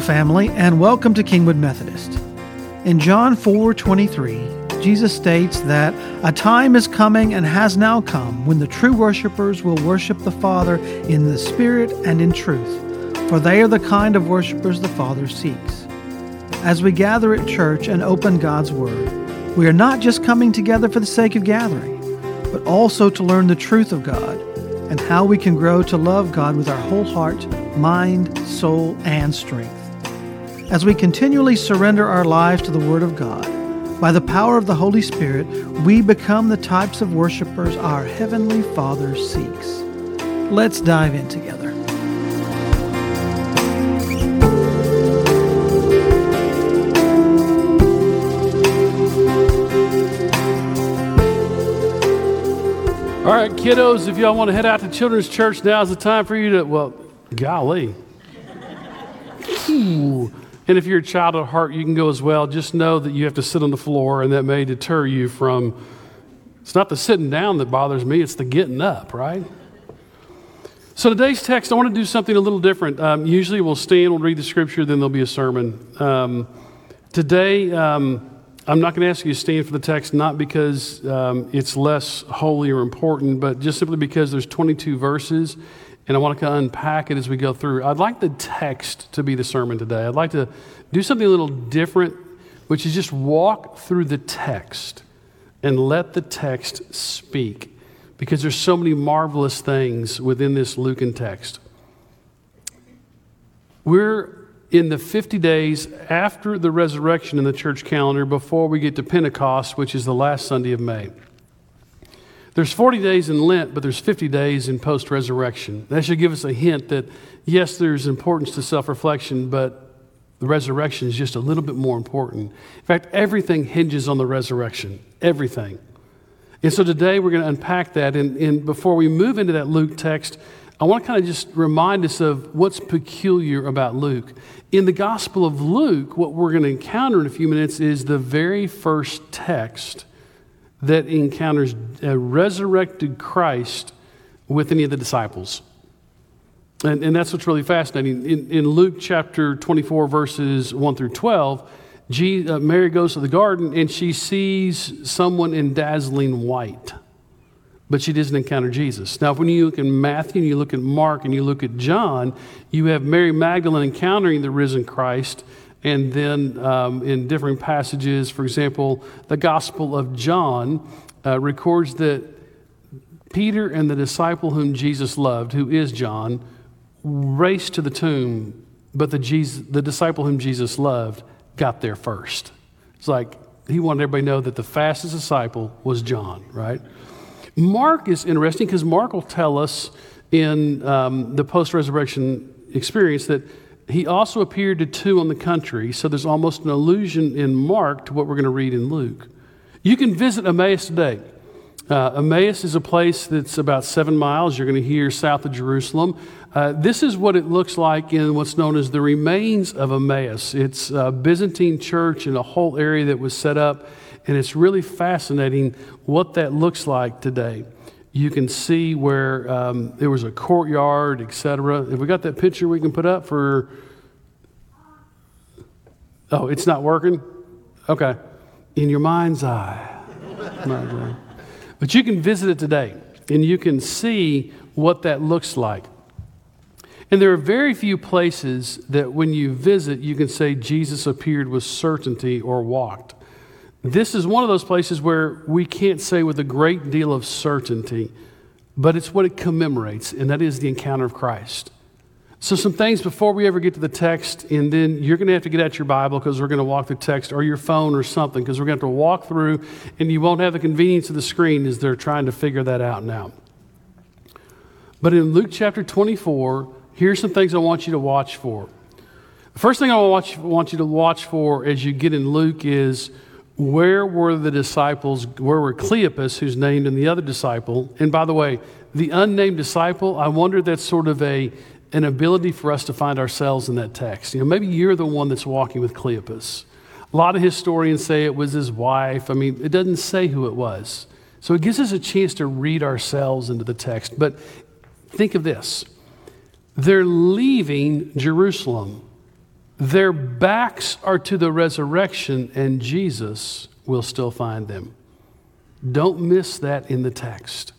Family, and welcome to Kingwood Methodist. In John 4 23, Jesus states that a time is coming and has now come when the true worshipers will worship the Father in the Spirit and in truth, for they are the kind of worshipers the Father seeks. As we gather at church and open God's Word, we are not just coming together for the sake of gathering, but also to learn the truth of God and how we can grow to love God with our whole heart, mind, soul, and strength. As we continually surrender our lives to the Word of God, by the power of the Holy Spirit, we become the types of worshipers our Heavenly Father seeks. Let's dive in together. All right, kiddos, if y'all want to head out to Children's Church, now is the time for you to, well, golly. Ooh. And if you're a child at heart, you can go as well. Just know that you have to sit on the floor, and that may deter you from. It's not the sitting down that bothers me, it's the getting up, right? So today's text, I want to do something a little different. Um, usually we'll stand, we'll read the scripture, then there'll be a sermon. Um, today, um, I'm not going to ask you to stand for the text, not because um, it's less holy or important, but just simply because there's 22 verses, and I want to unpack it as we go through. I'd like the text to be the sermon today. I'd like to do something a little different, which is just walk through the text and let the text speak, because there's so many marvelous things within this Lucan text. We're in the 50 days after the resurrection in the church calendar before we get to Pentecost, which is the last Sunday of May. There's 40 days in Lent, but there's 50 days in post resurrection. That should give us a hint that, yes, there's importance to self reflection, but the resurrection is just a little bit more important. In fact, everything hinges on the resurrection. Everything. And so today we're going to unpack that. And, and before we move into that Luke text, I want to kind of just remind us of what's peculiar about Luke. In the Gospel of Luke, what we're going to encounter in a few minutes is the very first text that encounters a resurrected Christ with any of the disciples. And, and that's what's really fascinating. In, in Luke chapter 24, verses 1 through 12, G, uh, Mary goes to the garden and she sees someone in dazzling white but she doesn't encounter Jesus. Now, when you look at Matthew and you look at Mark and you look at John, you have Mary Magdalene encountering the risen Christ. And then um, in different passages, for example, the Gospel of John uh, records that Peter and the disciple whom Jesus loved, who is John, raced to the tomb, but the, Jesus, the disciple whom Jesus loved got there first. It's like he wanted everybody to know that the fastest disciple was John, right? Mark is interesting because Mark will tell us in um, the post resurrection experience that he also appeared to two on the country. So there's almost an allusion in Mark to what we're going to read in Luke. You can visit Emmaus today. Uh, Emmaus is a place that's about seven miles, you're going to hear south of Jerusalem. Uh, this is what it looks like in what's known as the remains of Emmaus. It's a Byzantine church in a whole area that was set up and it's really fascinating what that looks like today. You can see where um, there was a courtyard, etc. Have we got that picture we can put up for? Oh, it's not working? Okay. In your mind's eye. but you can visit it today and you can see what that looks like. And there are very few places that when you visit, you can say Jesus appeared with certainty or walked. This is one of those places where we can't say with a great deal of certainty, but it's what it commemorates, and that is the encounter of Christ. So, some things before we ever get to the text, and then you're going to have to get out your Bible because we're going to walk through text or your phone or something because we're going to have to walk through, and you won't have the convenience of the screen as they're trying to figure that out now. But in Luke chapter 24, here's some things I want you to watch for. The first thing I want you, want you to watch for as you get in Luke is where were the disciples? Where were Cleopas, who's named, and the other disciple? And by the way, the unnamed disciple, I wonder that's sort of a, an ability for us to find ourselves in that text. You know, maybe you're the one that's walking with Cleopas. A lot of historians say it was his wife. I mean, it doesn't say who it was. So it gives us a chance to read ourselves into the text. But think of this they're leaving Jerusalem. Their backs are to the resurrection, and Jesus will still find them. Don't miss that in the text.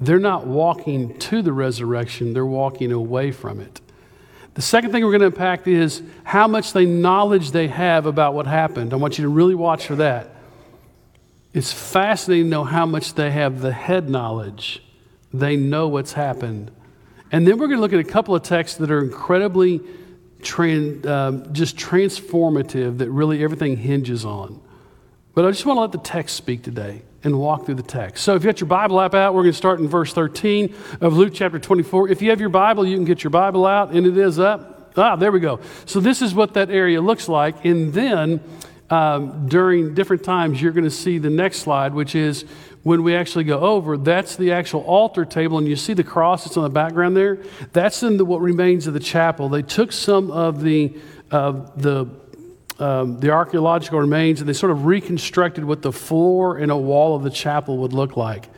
They're not walking to the resurrection, they're walking away from it. The second thing we're going to impact is how much they knowledge they have about what happened. I want you to really watch for that. It's fascinating to know how much they have the head knowledge. They know what's happened. And then we're going to look at a couple of texts that are incredibly tran- um, just transformative that really everything hinges on. But I just want to let the text speak today and walk through the text. So if you got your Bible app out, we're going to start in verse 13 of Luke chapter 24. If you have your Bible, you can get your Bible out, and it is up. Ah, there we go. So this is what that area looks like. And then um, during different times, you're going to see the next slide, which is when we actually go over, that's the actual altar table, and you see the cross that's on the background there. That's in the, what remains of the chapel. They took some of the uh, the um, the archaeological remains and they sort of reconstructed what the floor and a wall of the chapel would look like.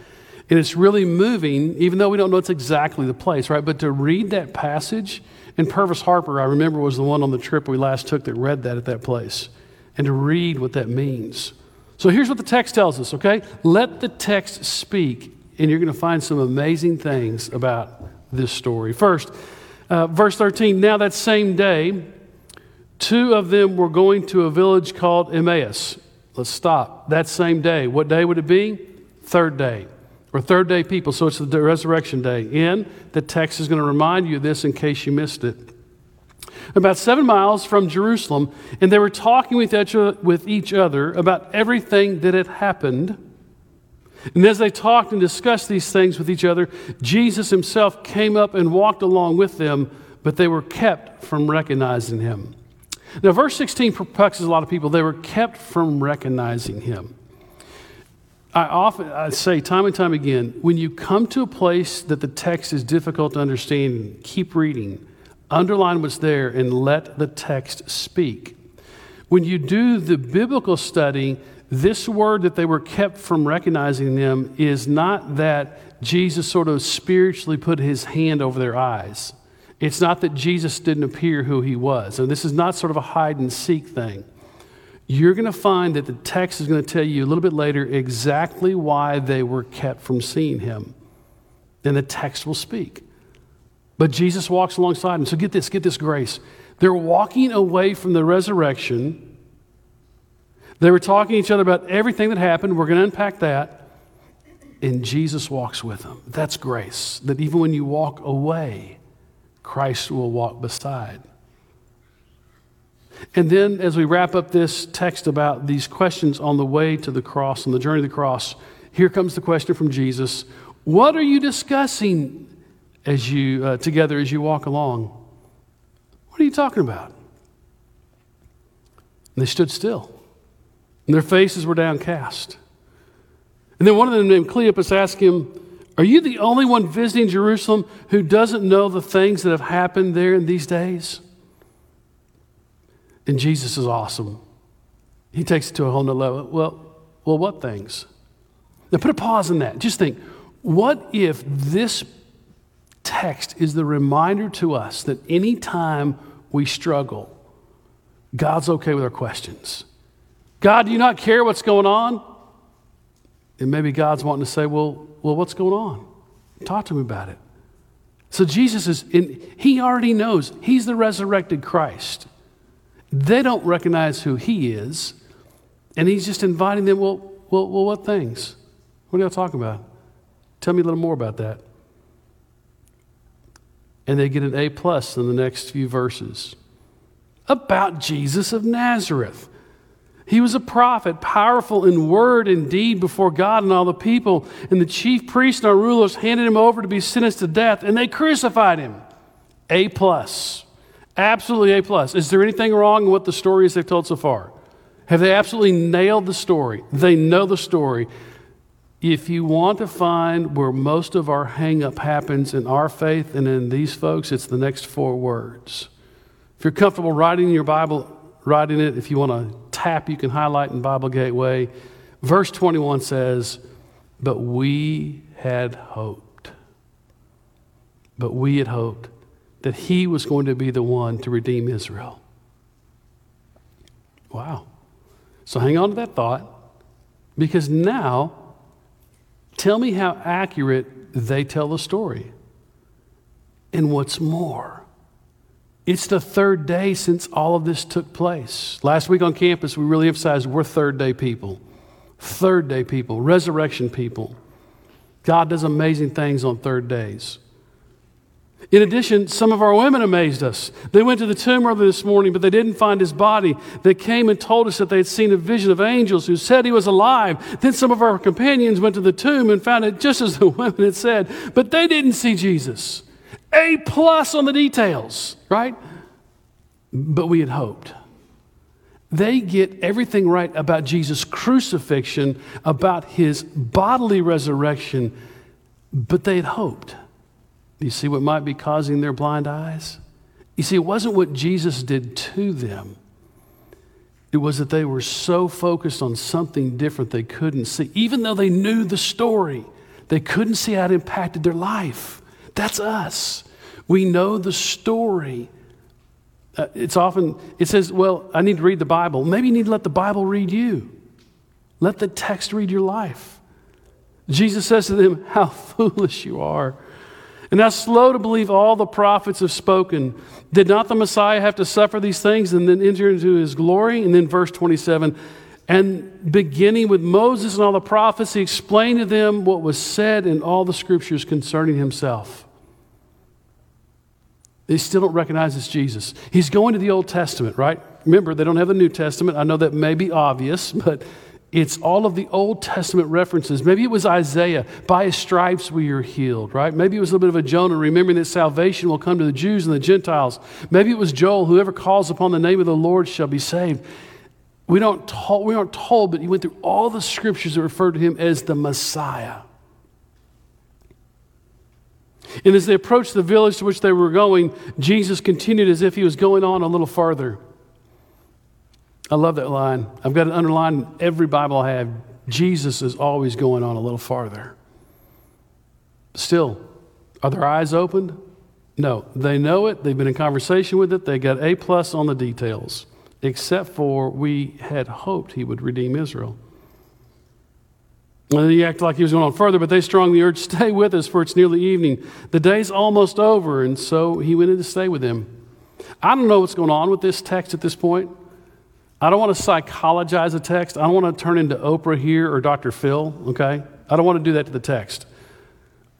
And it's really moving, even though we don't know it's exactly the place, right? But to read that passage, and Purvis Harper, I remember, was the one on the trip we last took that read that at that place, and to read what that means. So here's what the text tells us, okay? Let the text speak, and you're going to find some amazing things about this story. First, uh, verse 13 Now that same day, Two of them were going to a village called Emmaus. Let's stop. That same day. What day would it be? Third day. Or third day people. So it's the resurrection day. And the text is going to remind you of this in case you missed it. About seven miles from Jerusalem, and they were talking with each, other about everything that had happened. And as they talked and discussed these things with each other, Jesus himself came up and walked along with them, but they were kept from recognizing him. Now, verse 16 perplexes a lot of people. They were kept from recognizing him. I often I say time and time again when you come to a place that the text is difficult to understand, keep reading, underline what's there, and let the text speak. When you do the biblical study, this word that they were kept from recognizing them is not that Jesus sort of spiritually put his hand over their eyes. It's not that Jesus didn't appear who he was. And this is not sort of a hide and seek thing. You're going to find that the text is going to tell you a little bit later exactly why they were kept from seeing him. And the text will speak. But Jesus walks alongside them. So get this, get this grace. They're walking away from the resurrection. They were talking to each other about everything that happened. We're going to unpack that. And Jesus walks with them. That's grace. That even when you walk away, Christ will walk beside. And then, as we wrap up this text about these questions on the way to the cross, on the journey to the cross, here comes the question from Jesus What are you discussing as you, uh, together as you walk along? What are you talking about? And they stood still, and their faces were downcast. And then one of them, named Cleopas, asked him, are you the only one visiting Jerusalem who doesn't know the things that have happened there in these days? And Jesus is awesome. He takes it to a whole nother level. Well, well, what things? Now put a pause in that. Just think, what if this text is the reminder to us that anytime we struggle, God's okay with our questions? God, do you not care what's going on? And maybe God's wanting to say, well, well, what's going on? Talk to me about it. So Jesus is, in, he already knows he's the resurrected Christ. They don't recognize who he is, and he's just inviting them, well, well, well what things? What are y'all talking about? Tell me a little more about that. And they get an A plus in the next few verses about Jesus of Nazareth. He was a prophet, powerful in word and deed before God and all the people. And the chief priests and our rulers handed him over to be sentenced to death, and they crucified him. A plus. Absolutely A plus. Is there anything wrong in what the stories they've told so far? Have they absolutely nailed the story? They know the story. If you want to find where most of our hangup happens in our faith and in these folks, it's the next four words. If you're comfortable writing your Bible, writing it. If you want to tap, you can highlight in Bible Gateway. Verse 21 says, But we had hoped. But we had hoped that he was going to be the one to redeem Israel. Wow. So hang on to that thought because now tell me how accurate they tell the story. And what's more, it's the third day since all of this took place. Last week on campus, we really emphasized we're third day people. Third day people, resurrection people. God does amazing things on third days. In addition, some of our women amazed us. They went to the tomb early this morning, but they didn't find his body. They came and told us that they had seen a vision of angels who said he was alive. Then some of our companions went to the tomb and found it just as the women had said, but they didn't see Jesus. A plus on the details, right? But we had hoped. They get everything right about Jesus' crucifixion, about his bodily resurrection, but they had hoped. You see what might be causing their blind eyes? You see, it wasn't what Jesus did to them. It was that they were so focused on something different they couldn't see. Even though they knew the story, they couldn't see how it impacted their life. That's us. We know the story. Uh, it's often, it says, well, I need to read the Bible. Maybe you need to let the Bible read you. Let the text read your life. Jesus says to them, How foolish you are. And now, slow to believe all the prophets have spoken. Did not the Messiah have to suffer these things and then enter into his glory? And then, verse 27 and beginning with Moses and all the prophets, he explained to them what was said in all the scriptures concerning himself. They still don't recognize it's Jesus. He's going to the Old Testament, right? Remember, they don't have the New Testament. I know that may be obvious, but it's all of the Old Testament references. Maybe it was Isaiah, by his stripes we are healed, right? Maybe it was a little bit of a Jonah, remembering that salvation will come to the Jews and the Gentiles. Maybe it was Joel, whoever calls upon the name of the Lord shall be saved. We, don't we aren't told, but he went through all the scriptures that refer to him as the Messiah. And as they approached the village to which they were going, Jesus continued as if he was going on a little farther. I love that line. I've got it underlined in every Bible I have. Jesus is always going on a little farther. Still, are their eyes opened? No. They know it. They've been in conversation with it. They got A plus on the details, except for we had hoped he would redeem Israel. And he acted like he was going on further, but they strongly urged, Stay with us, for it's nearly evening. The day's almost over. And so he went in to stay with them. I don't know what's going on with this text at this point. I don't want to psychologize a text. I don't want to turn into Oprah here or Dr. Phil, okay? I don't want to do that to the text.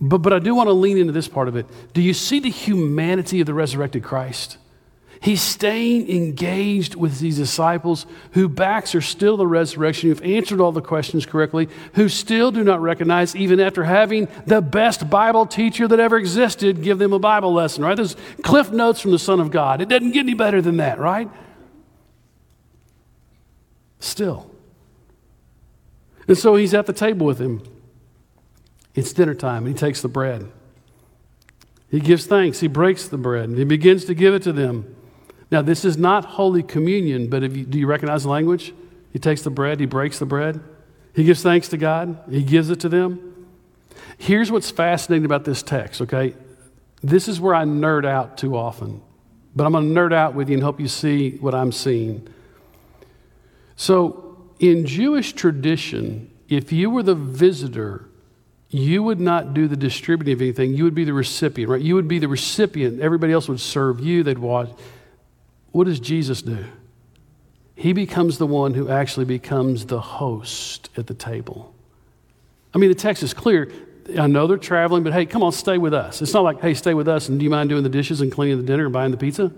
But, but I do want to lean into this part of it. Do you see the humanity of the resurrected Christ? He's staying engaged with these disciples who backs are still the resurrection, who've answered all the questions correctly, who still do not recognize, even after having the best Bible teacher that ever existed, give them a Bible lesson, right? There's cliff notes from the Son of God. It doesn't get any better than that, right? Still. And so he's at the table with him. It's dinner time, and he takes the bread. He gives thanks. He breaks the bread, he begins to give it to them. Now, this is not Holy Communion, but you, do you recognize the language? He takes the bread, he breaks the bread, he gives thanks to God, he gives it to them. Here's what's fascinating about this text, okay? This is where I nerd out too often, but I'm going to nerd out with you and help you see what I'm seeing. So, in Jewish tradition, if you were the visitor, you would not do the distributing of anything. You would be the recipient, right? You would be the recipient. Everybody else would serve you. They'd watch. What does Jesus do? He becomes the one who actually becomes the host at the table. I mean, the text is clear. I know they're traveling, but hey, come on, stay with us. It's not like, hey, stay with us, and do you mind doing the dishes and cleaning the dinner and buying the pizza?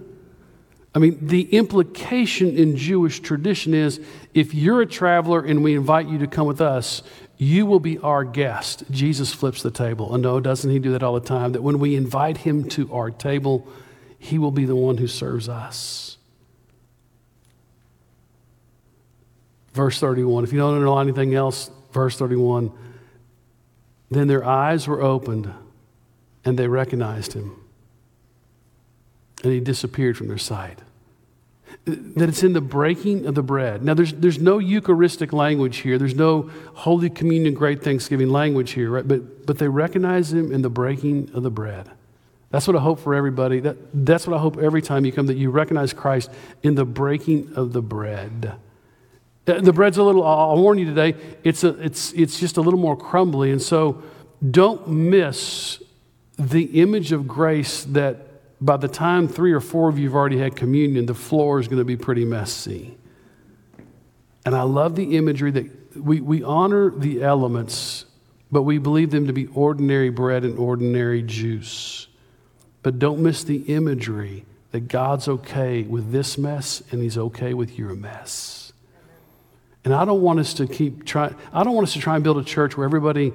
I mean, the implication in Jewish tradition is if you're a traveler and we invite you to come with us, you will be our guest. Jesus flips the table. And no, doesn't he do that all the time? That when we invite him to our table, he will be the one who serves us. Verse 31. If you don't underline anything else, verse 31. Then their eyes were opened and they recognized him and he disappeared from their sight. That it's in the breaking of the bread. Now, there's, there's no Eucharistic language here. There's no Holy Communion, Great Thanksgiving language here, right? But, but they recognize him in the breaking of the bread. That's what I hope for everybody. That, that's what I hope every time you come, that you recognize Christ in the breaking of the bread. The bread's a little, I'll warn you today, it's, a, it's, it's just a little more crumbly. And so don't miss the image of grace that by the time three or four of you have already had communion, the floor is going to be pretty messy. And I love the imagery that we, we honor the elements, but we believe them to be ordinary bread and ordinary juice. But don't miss the imagery that God's okay with this mess and He's okay with your mess. And I don't want us to keep trying, I don't want us to try and build a church where everybody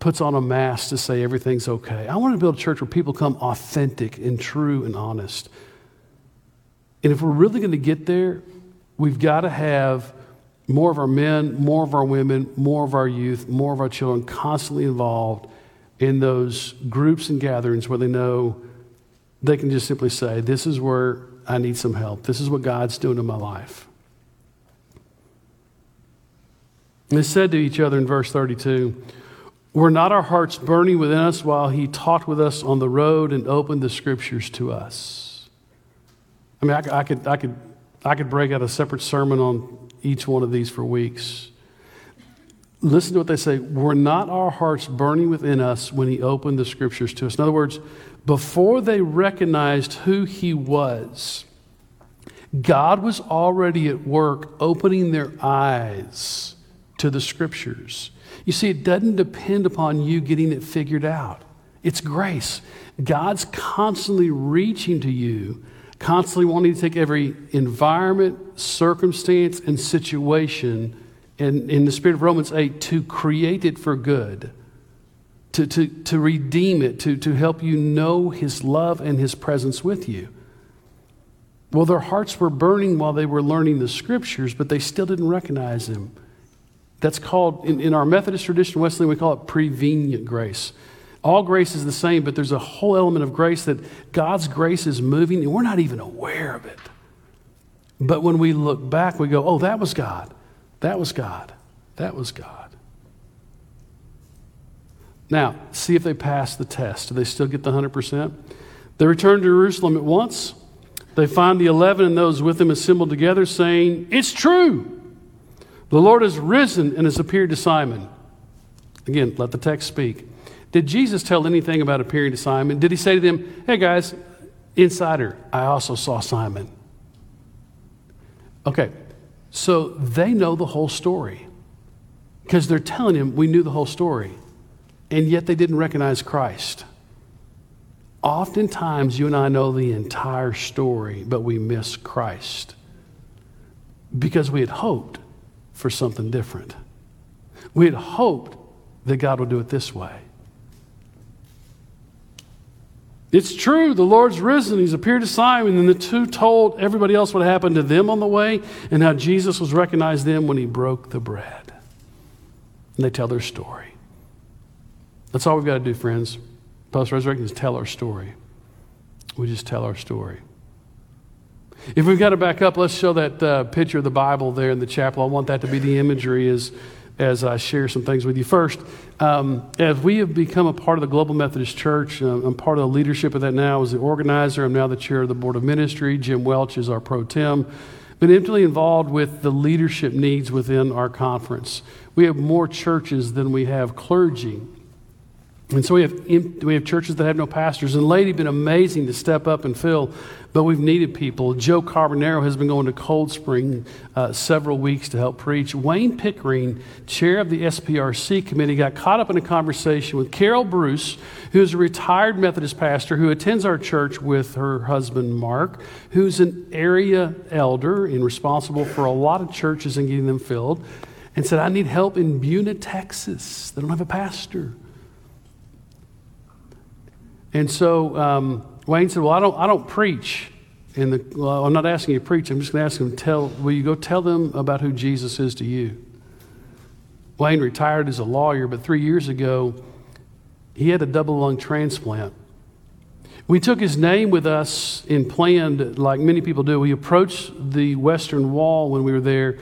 puts on a mask to say everything's okay. I want to build a church where people come authentic and true and honest. And if we're really going to get there, we've got to have more of our men, more of our women, more of our youth, more of our children constantly involved in those groups and gatherings where they know they can just simply say, This is where I need some help. This is what God's doing in my life. And they said to each other in verse 32 Were not our hearts burning within us while he talked with us on the road and opened the scriptures to us? I mean, I, I could, I, could, I could break out a separate sermon on each one of these for weeks. Listen to what they say. Were not our hearts burning within us when he opened the scriptures to us? In other words, before they recognized who he was, God was already at work opening their eyes to the scriptures. You see, it doesn't depend upon you getting it figured out, it's grace. God's constantly reaching to you, constantly wanting to take every environment, circumstance, and situation, and in the spirit of Romans 8, to create it for good. To, to, to redeem it, to, to help you know his love and his presence with you. Well, their hearts were burning while they were learning the scriptures, but they still didn't recognize him. That's called, in, in our Methodist tradition, Wesleyan, we call it prevenient grace. All grace is the same, but there's a whole element of grace that God's grace is moving, and we're not even aware of it. But when we look back, we go, oh, that was God. That was God. That was God. Now, see if they pass the test. Do they still get the 100%? They return to Jerusalem at once. They find the 11 and those with them assembled together, saying, It's true. The Lord has risen and has appeared to Simon. Again, let the text speak. Did Jesus tell anything about appearing to Simon? Did he say to them, Hey guys, insider, I also saw Simon? Okay, so they know the whole story because they're telling him, We knew the whole story, and yet they didn't recognize Christ. Oftentimes, you and I know the entire story, but we miss Christ because we had hoped for something different. We had hoped that God would do it this way. It's true, the Lord's risen. He's appeared to Simon, and the two told everybody else what happened to them on the way and how Jesus was recognized them when he broke the bread. And they tell their story. That's all we've got to do, friends. Post resurrection is tell our story. We just tell our story. If we've got to back up, let's show that uh, picture of the Bible there in the chapel. I want that to be the imagery as, as I share some things with you. First, um, as we have become a part of the Global Methodist Church, uh, I'm part of the leadership of that now as the organizer. I'm now the chair of the Board of Ministry. Jim Welch is our pro tem. Been intimately involved with the leadership needs within our conference. We have more churches than we have clergy. And so we have, we have churches that have no pastors. And lately, been amazing to step up and fill, but we've needed people. Joe Carbonaro has been going to Coldspring uh, several weeks to help preach. Wayne Pickering, chair of the SPRC committee, got caught up in a conversation with Carol Bruce, who is a retired Methodist pastor who attends our church with her husband, Mark, who's an area elder and responsible for a lot of churches and getting them filled, and said, I need help in Buna, Texas. They don't have a pastor. And so um, Wayne said, Well, I don't, I don't preach. In the, well, I'm not asking you to preach. I'm just going to ask him, tell, will you go tell them about who Jesus is to you? Wayne retired as a lawyer, but three years ago, he had a double lung transplant. We took his name with us and planned, like many people do. We approached the Western Wall when we were there,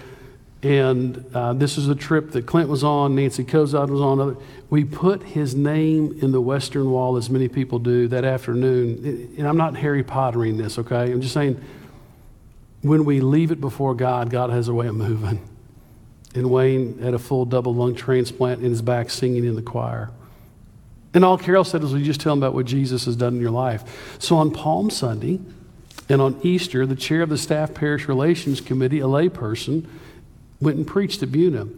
and uh, this was a trip that Clint was on, Nancy Kozad was on. We put his name in the Western Wall, as many people do, that afternoon. And I'm not Harry Pottering this, okay? I'm just saying, when we leave it before God, God has a way of moving. And Wayne had a full double lung transplant in his back singing in the choir. And all Carol said was, you just tell him about what Jesus has done in your life? So on Palm Sunday and on Easter, the chair of the Staff Parish Relations Committee, a layperson, went and preached at Buna.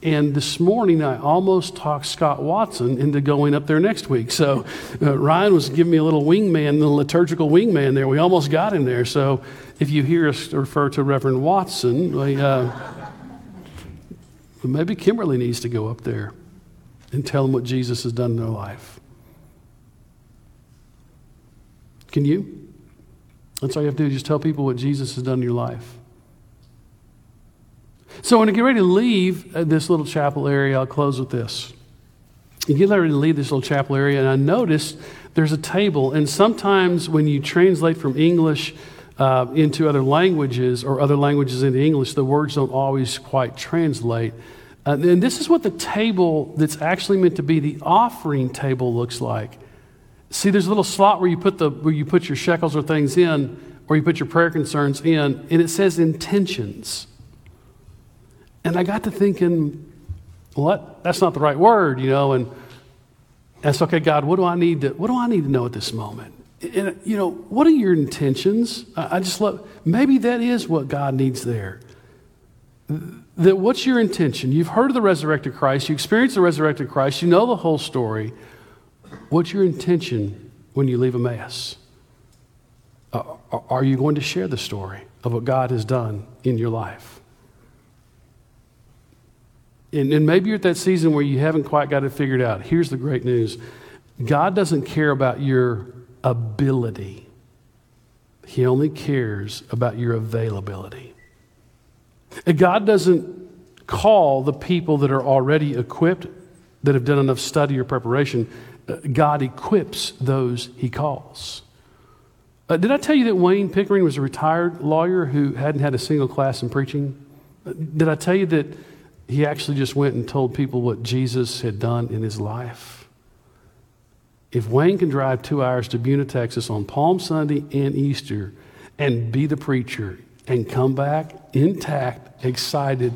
And this morning, I almost talked Scott Watson into going up there next week. So uh, Ryan was giving me a little wingman, the liturgical wingman there. We almost got him there. So if you hear us refer to Reverend Watson, uh, maybe Kimberly needs to go up there and tell them what Jesus has done in their life. Can you? That's all you have to do, just tell people what Jesus has done in your life. So when I get ready to leave uh, this little chapel area, I'll close with this. You get ready to leave this little chapel area, and I noticed there's a table, and sometimes when you translate from English uh, into other languages or other languages into English, the words don't always quite translate. Uh, and this is what the table that's actually meant to be the offering table looks like. See, there's a little slot where you put the where you put your shekels or things in, or you put your prayer concerns in, and it says intentions. And I got to thinking, what? That's not the right word, you know, and that's okay, God, what do I need to what do I need to know at this moment? And, you know, what are your intentions? I, I just love maybe that is what God needs there. That what's your intention? You've heard of the resurrected Christ, you experienced the resurrected Christ, you know the whole story. What's your intention when you leave Emmaus? Uh, are you going to share the story of what God has done in your life? And, and maybe you're at that season where you haven't quite got it figured out. Here's the great news God doesn't care about your ability, He only cares about your availability. And God doesn't call the people that are already equipped, that have done enough study or preparation. Uh, God equips those He calls. Uh, did I tell you that Wayne Pickering was a retired lawyer who hadn't had a single class in preaching? Uh, did I tell you that he actually just went and told people what Jesus had done in his life. If Wayne can drive two hours to Buna, Texas on Palm Sunday and Easter and be the preacher and come back intact, excited,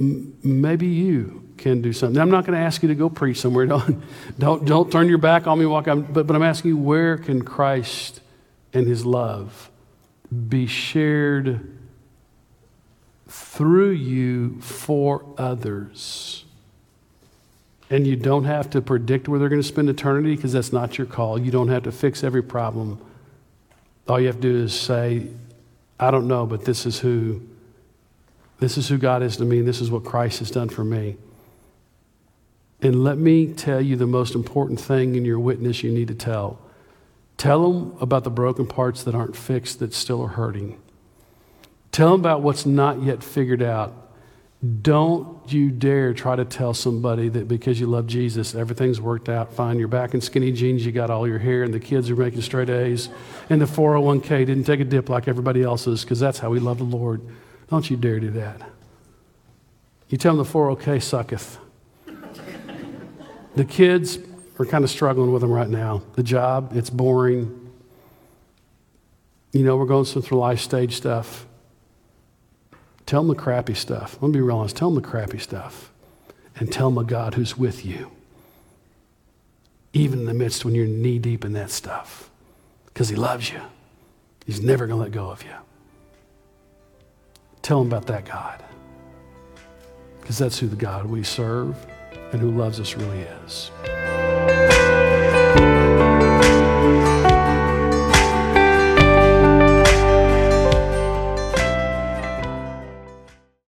m- maybe you can do something. I'm not going to ask you to go preach somewhere. Don't, don't, don't turn your back on me. Walk out. But, but I'm asking you, where can Christ and his love be shared? Through you for others. And you don't have to predict where they're going to spend eternity because that's not your call. You don't have to fix every problem. All you have to do is say, I don't know, but this is who this is who God is to me, and this is what Christ has done for me. And let me tell you the most important thing in your witness you need to tell. Tell them about the broken parts that aren't fixed that still are hurting. Tell them about what's not yet figured out. Don't you dare try to tell somebody that because you love Jesus, everything's worked out fine. You're back in skinny jeans, you got all your hair, and the kids are making straight A's, and the 401k didn't take a dip like everybody else's because that's how we love the Lord. Don't you dare do that. You tell them the 401k sucketh. the kids are kind of struggling with them right now. The job, it's boring. You know, we're going through life stage stuff. Tell them the crappy stuff. Let me be real honest. Tell them the crappy stuff. And tell them a God who's with you, even in the midst when you're knee deep in that stuff, because He loves you. He's never going to let go of you. Tell them about that God, because that's who the God we serve and who loves us really is.